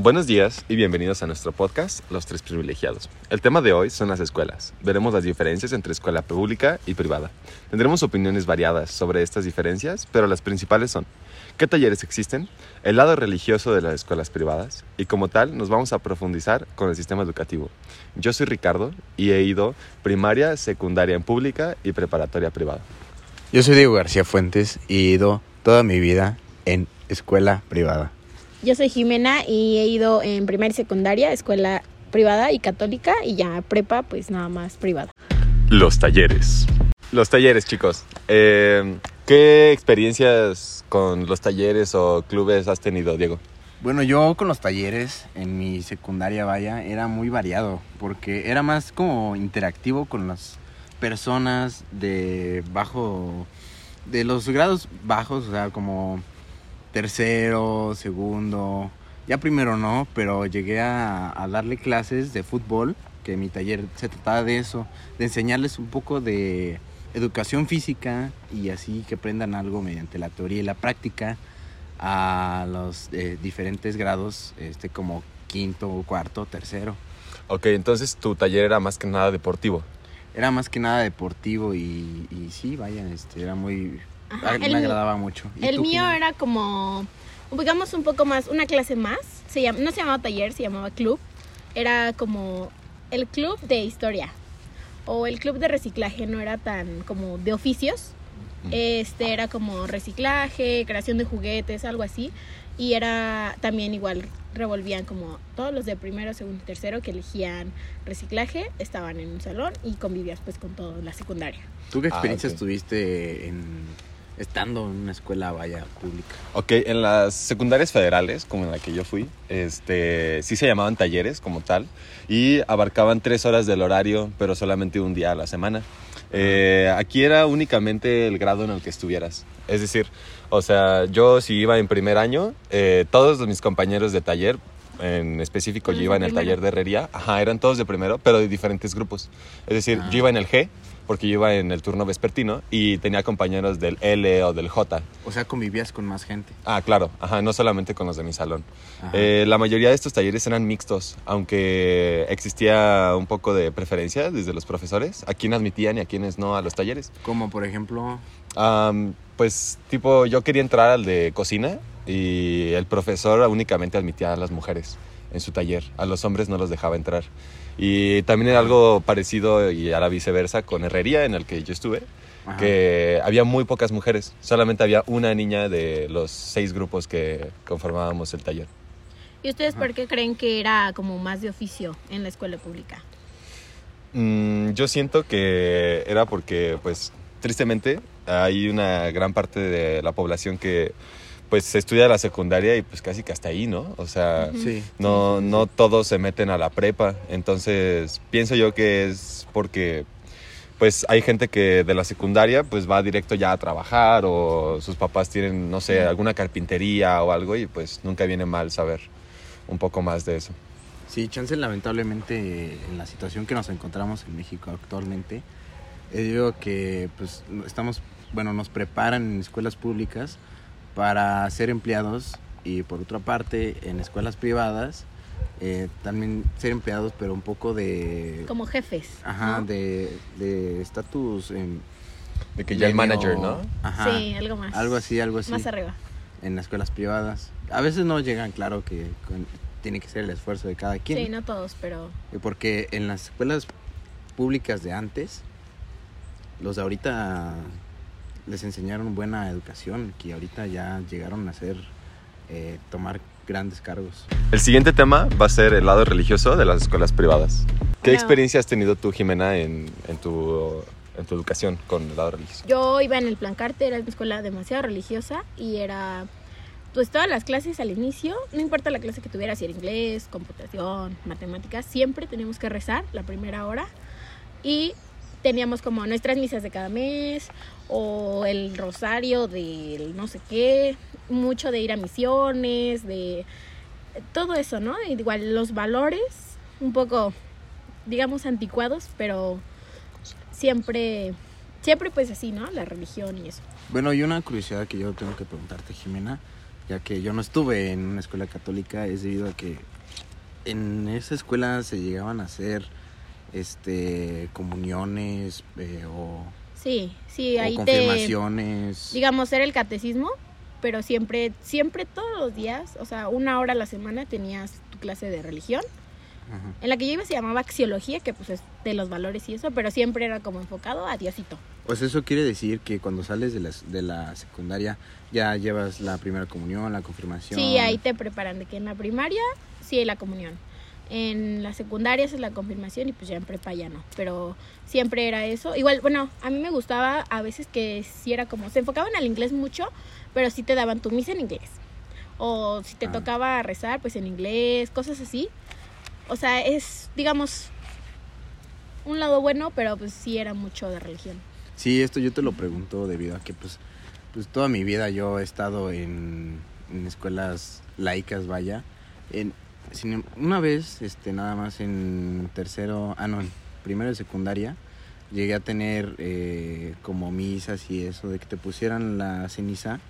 Buenos días y bienvenidos a nuestro podcast Los Tres Privilegiados. El tema de hoy son las escuelas. Veremos las diferencias entre escuela pública y privada. Tendremos opiniones variadas sobre estas diferencias, pero las principales son qué talleres existen, el lado religioso de las escuelas privadas y como tal nos vamos a profundizar con el sistema educativo. Yo soy Ricardo y he ido primaria, secundaria en pública y preparatoria privada. Yo soy Diego García Fuentes y he ido toda mi vida en escuela privada. Yo soy Jimena y he ido en primaria y secundaria, escuela privada y católica y ya prepa, pues nada más privada. Los talleres. Los talleres, chicos. Eh, ¿Qué experiencias con los talleres o clubes has tenido, Diego? Bueno, yo con los talleres en mi secundaria, vaya, era muy variado, porque era más como interactivo con las personas de bajo, de los grados bajos, o sea, como tercero, segundo, ya primero no, pero llegué a, darle clases de fútbol, que mi taller se trataba de eso, de enseñarles un poco de educación física y así que aprendan algo mediante la teoría y la práctica a los eh, diferentes grados, este como quinto, cuarto, tercero. Ok, entonces tu taller era más que nada deportivo. Era más que nada deportivo y, y sí, vaya, este, era muy, me agradaba mucho. El mío era como, digamos, un poco más, una clase más. Se llama, no se llamaba taller, se llamaba club. Era como el club de historia o el club de reciclaje, no era tan como de oficios. Este era como reciclaje, creación de juguetes, algo así. Y era también igual, revolvían como todos los de primero, segundo y tercero que elegían reciclaje, estaban en un salón y convivías pues con toda la secundaria. ¿Tú qué ah, experiencias tuviste en estando en una escuela vaya pública. Ok, en las secundarias federales, como en la que yo fui, este, sí se llamaban talleres como tal y abarcaban tres horas del horario, pero solamente un día a la semana. Eh, aquí era únicamente el grado en el que estuvieras. Es decir, o sea, yo si iba en primer año, eh, todos mis compañeros de taller en específico yo iba en el taller de herrería, ajá, eran todos de primero, pero de diferentes grupos. Es decir, yo iba en el G, porque yo iba en el turno vespertino y tenía compañeros del L o del J. O sea, convivías con más gente. Ah, claro, ajá, no solamente con los de mi salón. Eh, la mayoría de estos talleres eran mixtos, aunque existía un poco de preferencia desde los profesores, a quién admitían y a quiénes no a los talleres. Como por ejemplo... pues tipo, yo quería entrar al de cocina y el profesor únicamente admitía a las mujeres en su taller, a los hombres no los dejaba entrar. Y también era algo parecido y a la viceversa con herrería en el que yo estuve, que había muy pocas mujeres, solamente había una niña de los seis grupos que conformábamos el taller. ¿Y ustedes por qué creen que era como más de oficio en la escuela pública? Mm, yo siento que era porque, pues, tristemente, hay una gran parte de la población que pues se estudia la secundaria y pues casi que hasta ahí, ¿no? O sea, no, no todos se meten a la prepa. Entonces, pienso yo que es porque pues hay gente que de la secundaria pues va directo ya a trabajar o sus papás tienen, no sé, alguna carpintería o algo y pues nunca viene mal saber un poco más de eso. Sí, chance lamentablemente en la situación que nos encontramos en México actualmente, eh, digo que pues estamos, bueno, nos preparan en escuelas públicas para ser empleados y por otra parte en escuelas privadas eh, también ser empleados pero un poco de como jefes ajá de estatus de que ya el manager no ajá, sí algo más. Algo así algo así. Más arriba. En las escuelas privadas. A veces no llegan claro que tiene que ser el esfuerzo de cada quien. Sí no todos pero porque en las escuelas públicas de antes los de ahorita les enseñaron buena educación, que ahorita ya llegaron a ser, eh, tomar grandes cargos. El siguiente tema va a ser el lado religioso de las escuelas privadas. ¿Qué experiencia has tenido tú, Jimena, en, en, tu, en tu educación con el lado religioso? Yo iba en el Plan Carte, era una escuela demasiado religiosa y era pues todas las clases al inicio, no importa la clase que tuviera, si era inglés, computación, matemáticas, siempre teníamos que rezar la primera hora y teníamos como nuestras misas de cada mes o el rosario del no sé qué, mucho de ir a misiones, de todo eso, ¿no? Igual los valores, un poco, digamos, anticuados, pero siempre, siempre pues así, ¿no? La religión y eso. Bueno, y una curiosidad que yo tengo que preguntarte, Jimena. ya que yo no estuve en una escuela católica, es debido a que en esa escuela se llegaban a hacer este comuniones eh, o, Sí, sí, o ahí te... confirmaciones. Digamos, era el catecismo, pero siempre, siempre todos los días, o sea, una hora a la semana tenías tu clase de religión. Ajá. En la que yo iba se llamaba axiología, que pues es de los valores y eso, pero siempre era como enfocado a Diosito. Pues eso quiere decir que cuando sales de la, de la secundaria ya llevas la primera comunión, la confirmación. Sí, ahí te preparan de que en la primaria sí hay la comunión. En la secundaria es la confirmación y pues ya en prepa ya no. Pero siempre era eso. Igual, bueno, a mí me gustaba a veces que sí era como, se enfocaban al inglés mucho, pero sí te daban tu misa en inglés. O si te Ah. tocaba rezar, pues en inglés, cosas así. O sea, es, digamos, un lado bueno, pero pues sí era mucho de religión. Sí, esto yo te lo pregunto debido a que pues, pues toda mi vida yo he estado en, en escuelas laicas, vaya. En, sin- una vez, este, nada más en tercero, ah no, en primero de secundaria, llegué a tener eh, como misas y eso, de que te pusieran la ceniza,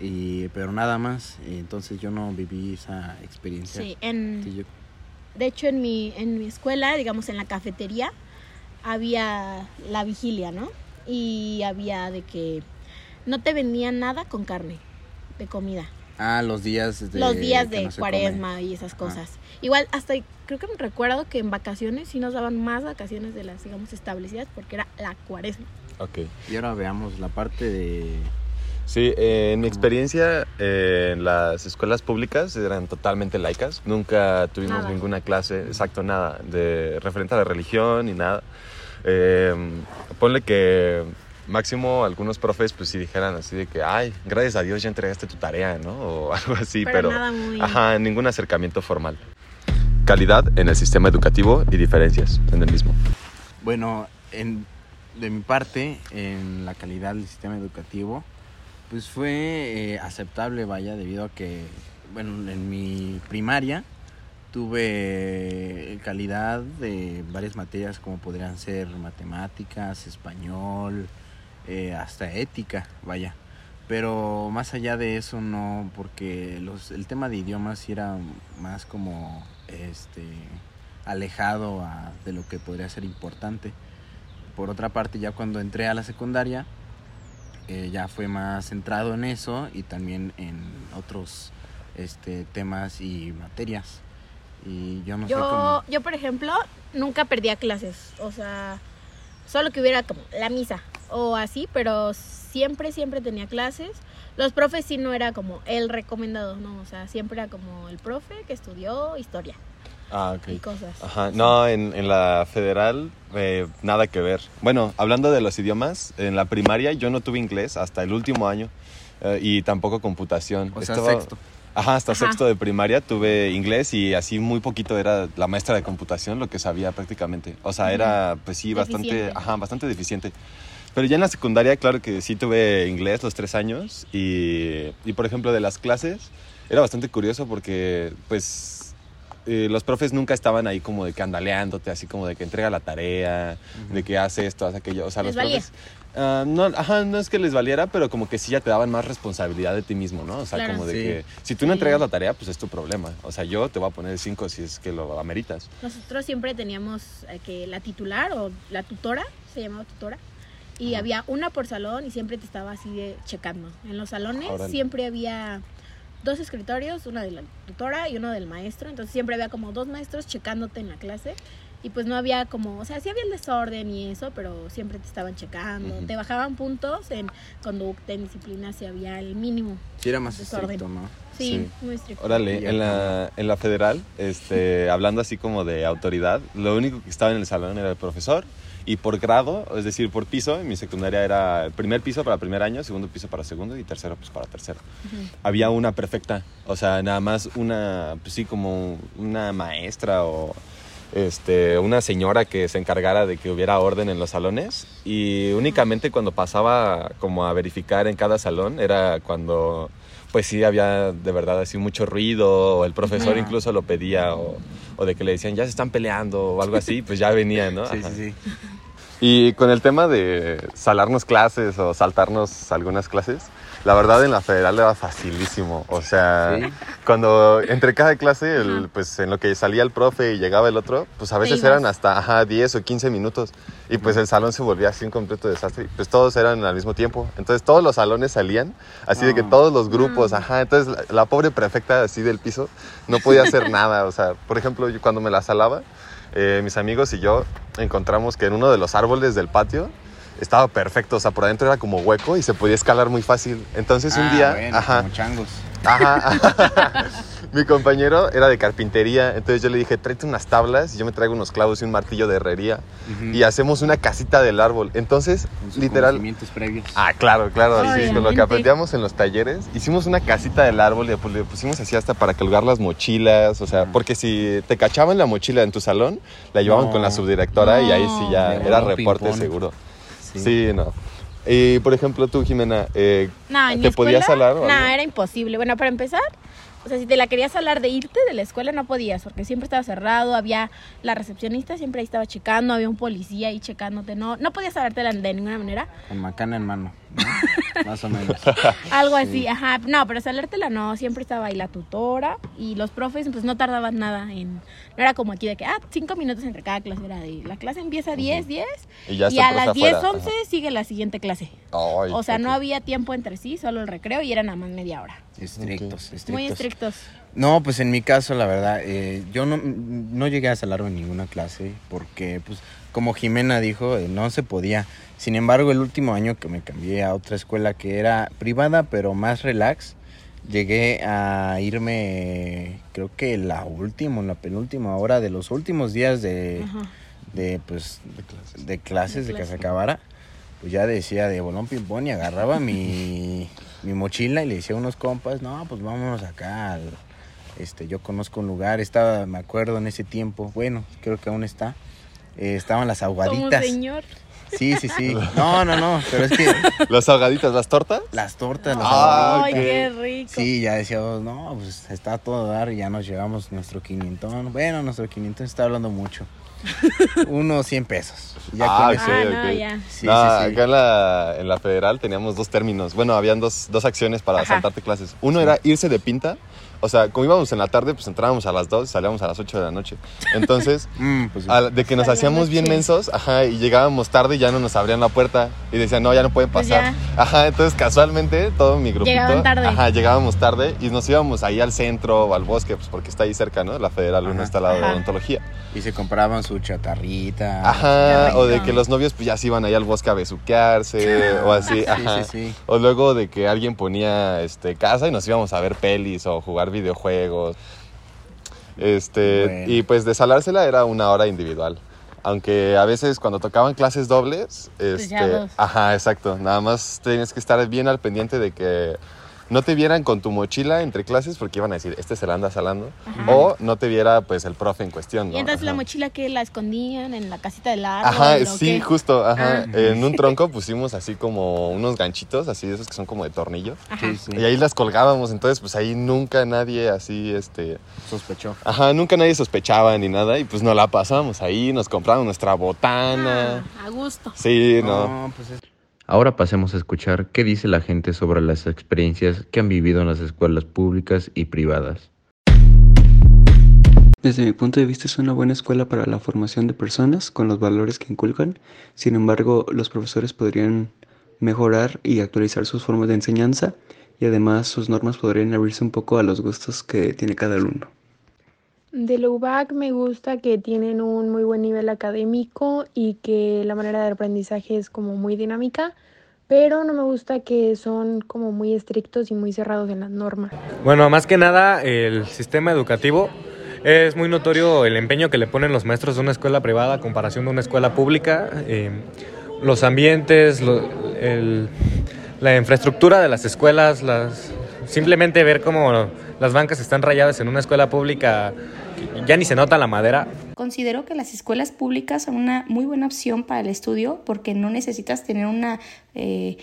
y, pero nada más, entonces yo no viví esa experiencia. Sí, en, Sí, yo- De hecho, en mi, en mi escuela, digamos en la cafetería, había la vigilia, ¿no? Y había de que no te vendían nada con carne de comida. Ah, los días de... Los días de no come. cuaresma y esas cosas. Igual, hasta creo que me recuerdo que en vacaciones sí nos daban más vacaciones de las, digamos, establecidas porque era la cuaresma. Ok. Y ahora veamos la parte de... Sí, eh, en mi experiencia eh, las escuelas públicas eran totalmente laicas. Nunca tuvimos Nada. ninguna clase, exacto, nada, de referente a la religión ni nada. Eh, ponle que máximo algunos profes pues sí dijeran así de que, ay, gracias a Dios ya entregaste tu tarea, ¿no? O algo así, pero, pero... nada muy... Ajá, ningún acercamiento formal. Calidad en el sistema educativo y diferencias en el mismo. Bueno, en, de mi parte, en la calidad del sistema educativo, pues fue eh, aceptable, vaya, debido a que, bueno, en mi primaria tuve calidad de varias materias como podrían ser matemáticas, español, eh, hasta ética, vaya. Pero más allá de eso no, porque los, el tema de idiomas sí era más como este alejado a- de lo que podría ser importante. Por otra parte, ya cuando entré a la secundaria, eh, ya fue más centrado en eso y también en otros este, temas y materias. Y yo no sé Yo, cómo... yo, por ejemplo, nunca perdía clases. O sea, solo que hubiera como la misa o así, pero siempre, siempre tenía clases. Los profes sí no era como el recomendado, no. O sea, siempre era como el profe que estudió historia Ah, y cosas. Ajá, no, en, en la federal eh, nada que ver. Bueno, hablando de los idiomas, en la primaria yo no tuve inglés hasta el último año eh, y tampoco computación. O sea, Estaba- sexto. Ajá, hasta Ajá. sexto de primaria tuve inglés y así muy poquito era la maestra de computación lo que sabía prácticamente. O sea, era pues sí bastante, Deficiente. ajá, bastante deficiente. Pero ya en la secundaria, claro que sí tuve inglés los tres años y, y por ejemplo de las clases era bastante curioso porque pues eh, los profes nunca estaban ahí como de que andaleándote, así como de que entrega la tarea, de que hace esto, hace aquello. O sea, Les los valía. profes... ah, no, ajá, no es que les valiera, pero como que sí ya te daban más responsabilidad de ti mismo, ¿no? O sea, Claro. como de Sí. que si tú no Sí. entregas la tarea, pues es tu problema. O sea, yo te voy a poner cinco si es que lo ameritas. Nosotros siempre teníamos eh, que la titular o la tutora, se llamaba tutora, y Ajá. había una por salón y siempre te estaba así de checando. En los salones Órale. siempre había dos escritorios, una de la tutora y uno del maestro, entonces siempre había como dos maestros checándote en la clase. Y pues no había como, o sea, sí había el desorden y eso, pero siempre te estaban checando. Ujú. Te bajaban puntos en conducta, en disciplina, si había el mínimo. Sí, era más Desorden. estricto, ¿no? Sí, Sí. muy estricto. Órale, en la, en la federal, este, hablando así como de autoridad, lo único que estaba en el salón era el profesor y por grado, es decir, por piso, en mi secundaria era el primer piso para primer año, segundo piso para segundo y tercero pues para tercero. Ujú. Había una perfecta, o sea, nada más una, pues sí, como una maestra o este, una señora que se encargara de que hubiera orden en los salones y únicamente cuando pasaba como a verificar en cada salón era cuando pues sí había de verdad así mucho ruido o el profesor incluso lo pedía o, o de que le decían ya se están peleando o algo así, pues ya venía, ¿no? Sí, Ajá. sí, sí. Y con el tema de salarnos clases o saltarnos algunas clases, la verdad en la federal era facilísimo. O sea, Sí. cuando entre cada clase, el, pues en lo que salía el profe y llegaba el otro, pues a veces eran hasta ajá, 10 o 15 minutos. Y pues el salón se volvía así un completo desastre. Pues todos eran al mismo tiempo. Entonces todos los salones salían, así de que Ah. todos los grupos, ajá. Entonces la, la pobre prefecta así del piso no podía hacer nada. O sea, por ejemplo, yo cuando me la salaba, eh, mis amigos y yo encontramos que en uno de los árboles del patio estaba perfecto, o sea, por adentro era como hueco y se podía escalar muy fácil. Entonces un Ah, día, bueno, ajá, como changos. ajá, mi compañero era de carpintería, entonces yo le dije, tráete unas tablas y yo me traigo unos clavos y un martillo de herrería Ujú. y hacemos una casita del árbol. Entonces, Con literal, conocimientos previos. Ah, claro, claro, sí, con lo que aprendíamos en los talleres. Hicimos una casita del árbol y le pusimos así hasta para colgar las mochilas, o sea, porque si te cachaban la mochila en tu salón, la llevaban No. con la subdirectora y ahí sí ya No. era reporte seguro. Sí, no. Y por ejemplo, tú, Jimena, eh, No, ¿te podías escuela, salar o No, algo? era imposible. Bueno, para empezar, o sea, si te la querías hablar de irte de la escuela, no podías, porque siempre estaba cerrado, había la recepcionista, siempre ahí estaba checando, había un policía ahí checándote, no, no podías salártela de ninguna manera. Con macana en mano. ¿no? Más o menos. Algo así, ajá. No, pero salártela no, siempre estaba ahí la tutora y los profes, pues no tardaban nada en. No era como aquí de que, ah, cinco minutos entre cada clase, era de la clase empieza a 10, 10 Y ya y está a las 10, afuera, 11 sigue la siguiente clase. Ay, O sea, no había tiempo entre sí, solo el recreo y era nada más media hora. Estrictos, estrictos. Muy estrictos. No, pues en mi caso, la verdad, eh, yo no, no llegué a salarme en ninguna clase porque, pues, como Jimena dijo, eh, no se podía. Sin embargo, el último año que me cambié a otra escuela que era privada, pero más relax, llegué a irme, creo que la última, la penúltima hora de los últimos días de, Ajá. de pues, De clases. de clases, De de, que se acabara, pues ya decía de bolón ping-pong y agarraba mi, mi mochila y le decía a unos compas, no, pues vámonos acá al, este, yo conozco un lugar, estaba, me acuerdo en ese tiempo, bueno, creo que aún está, eh, estaban las Como ahogaditas. señor. Sí, sí, sí. No, no, no, pero es que ¿Las ahogaditas, las tortas? las tortas, las Ah, Ay, qué rico. Sí, ya decíamos, no, pues está a todo dar y ya nos llevamos nuestro quinientón. Bueno, nuestro quinientón está hablando mucho. Unos 100 pesos. Ya Ah, con. Ah, no, ok. ya. Sí, no, sí, sí. acá en la, en la federal teníamos dos términos. Bueno, habían dos, dos acciones para Ajá. saltarte clases. Uno era irse de pinta. O sea, como íbamos en la tarde, pues entrábamos a las 2 y salíamos a las 8 de la noche. Entonces, Mm, pues sí. a de que nos hacíamos bien mensos, ajá, y llegábamos tarde y ya no nos abrían la puerta. Y decían, no, ya no pueden Pues pasar. Ajá, entonces casualmente todo mi grupito. Llegaban tarde. Ajá, llegábamos tarde y nos íbamos ahí al centro o al bosque, pues porque está ahí cerca, ¿no? La federal, uno Ajá. está al lado de Ajá. odontología. Y se compraban su chatarrita. Ajá, o de que los novios pues ya se iban ahí al bosque a besuquearse o así, Sí, ajá. sí, sí. O luego de que alguien ponía este casa y nos íbamos a ver pelis o jugar videojuegos. Este, Bueno. y pues de salársela era una hora individual. Aunque a veces cuando tocaban clases dobles, Pues este, ajá, exacto, nada más tienes que estar bien al pendiente de que no te vieran con tu mochila entre clases porque iban a decir, este se la anda salando, Ajá. o no te viera pues el profe en cuestión, ¿no? Y entonces la mochila que la escondían en la casita del árbol. Ajá, ¿o sí, qué? justo, ajá. Ah. En un tronco pusimos así como unos ganchitos, así de esos que son como de tornillo. Ajá. Sí, sí. Y ahí las colgábamos, entonces pues ahí nunca nadie así, este... Sospechó. Ajá, nunca nadie sospechaba ni nada y pues nos la pasábamos ahí, nos compramos nuestra botana. Ah, a gusto. Sí, no. pues es- Ahora pasemos a escuchar qué dice la gente sobre las experiencias que han vivido en las escuelas públicas y privadas. Desde mi punto de vista es una buena escuela para la formación de personas con los valores que inculcan. Sin embargo, los profesores podrían mejorar y actualizar sus formas de enseñanza y además sus normas podrían abrirse un poco a los gustos que tiene cada alumno. De la me gusta que tienen un muy buen nivel académico y que la manera de aprendizaje es como muy dinámica, pero no me gusta que son como muy estrictos y muy cerrados en las normas. Bueno, más que nada, el sistema educativo es muy notorio el empeño que le ponen los maestros de una escuela privada a comparación de una escuela pública. Eh, los ambientes, la infraestructura de las escuelas, las, simplemente ver cómo las bancas están rayadas en una escuela pública, ya ni se nota la madera. Considero que las escuelas públicas son una muy buena opción para el estudio porque no necesitas tener una, eh,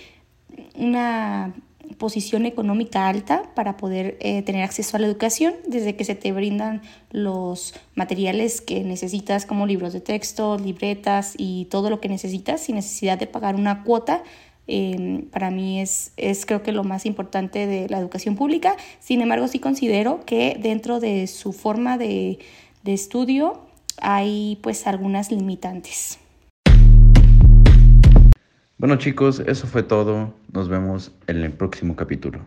una posición económica alta para poder eh, tener acceso a la educación, desde que se te brindan los materiales que necesitas como libros de texto, libretas y todo lo que necesitas sin necesidad de pagar una cuota. Em, para mí es, es creo que lo más importante de la educación pública. Sin embargo, sí considero que dentro de su forma de, de estudio hay pues algunas limitantes. Bueno chicos, eso fue todo. Nos vemos en el próximo capítulo.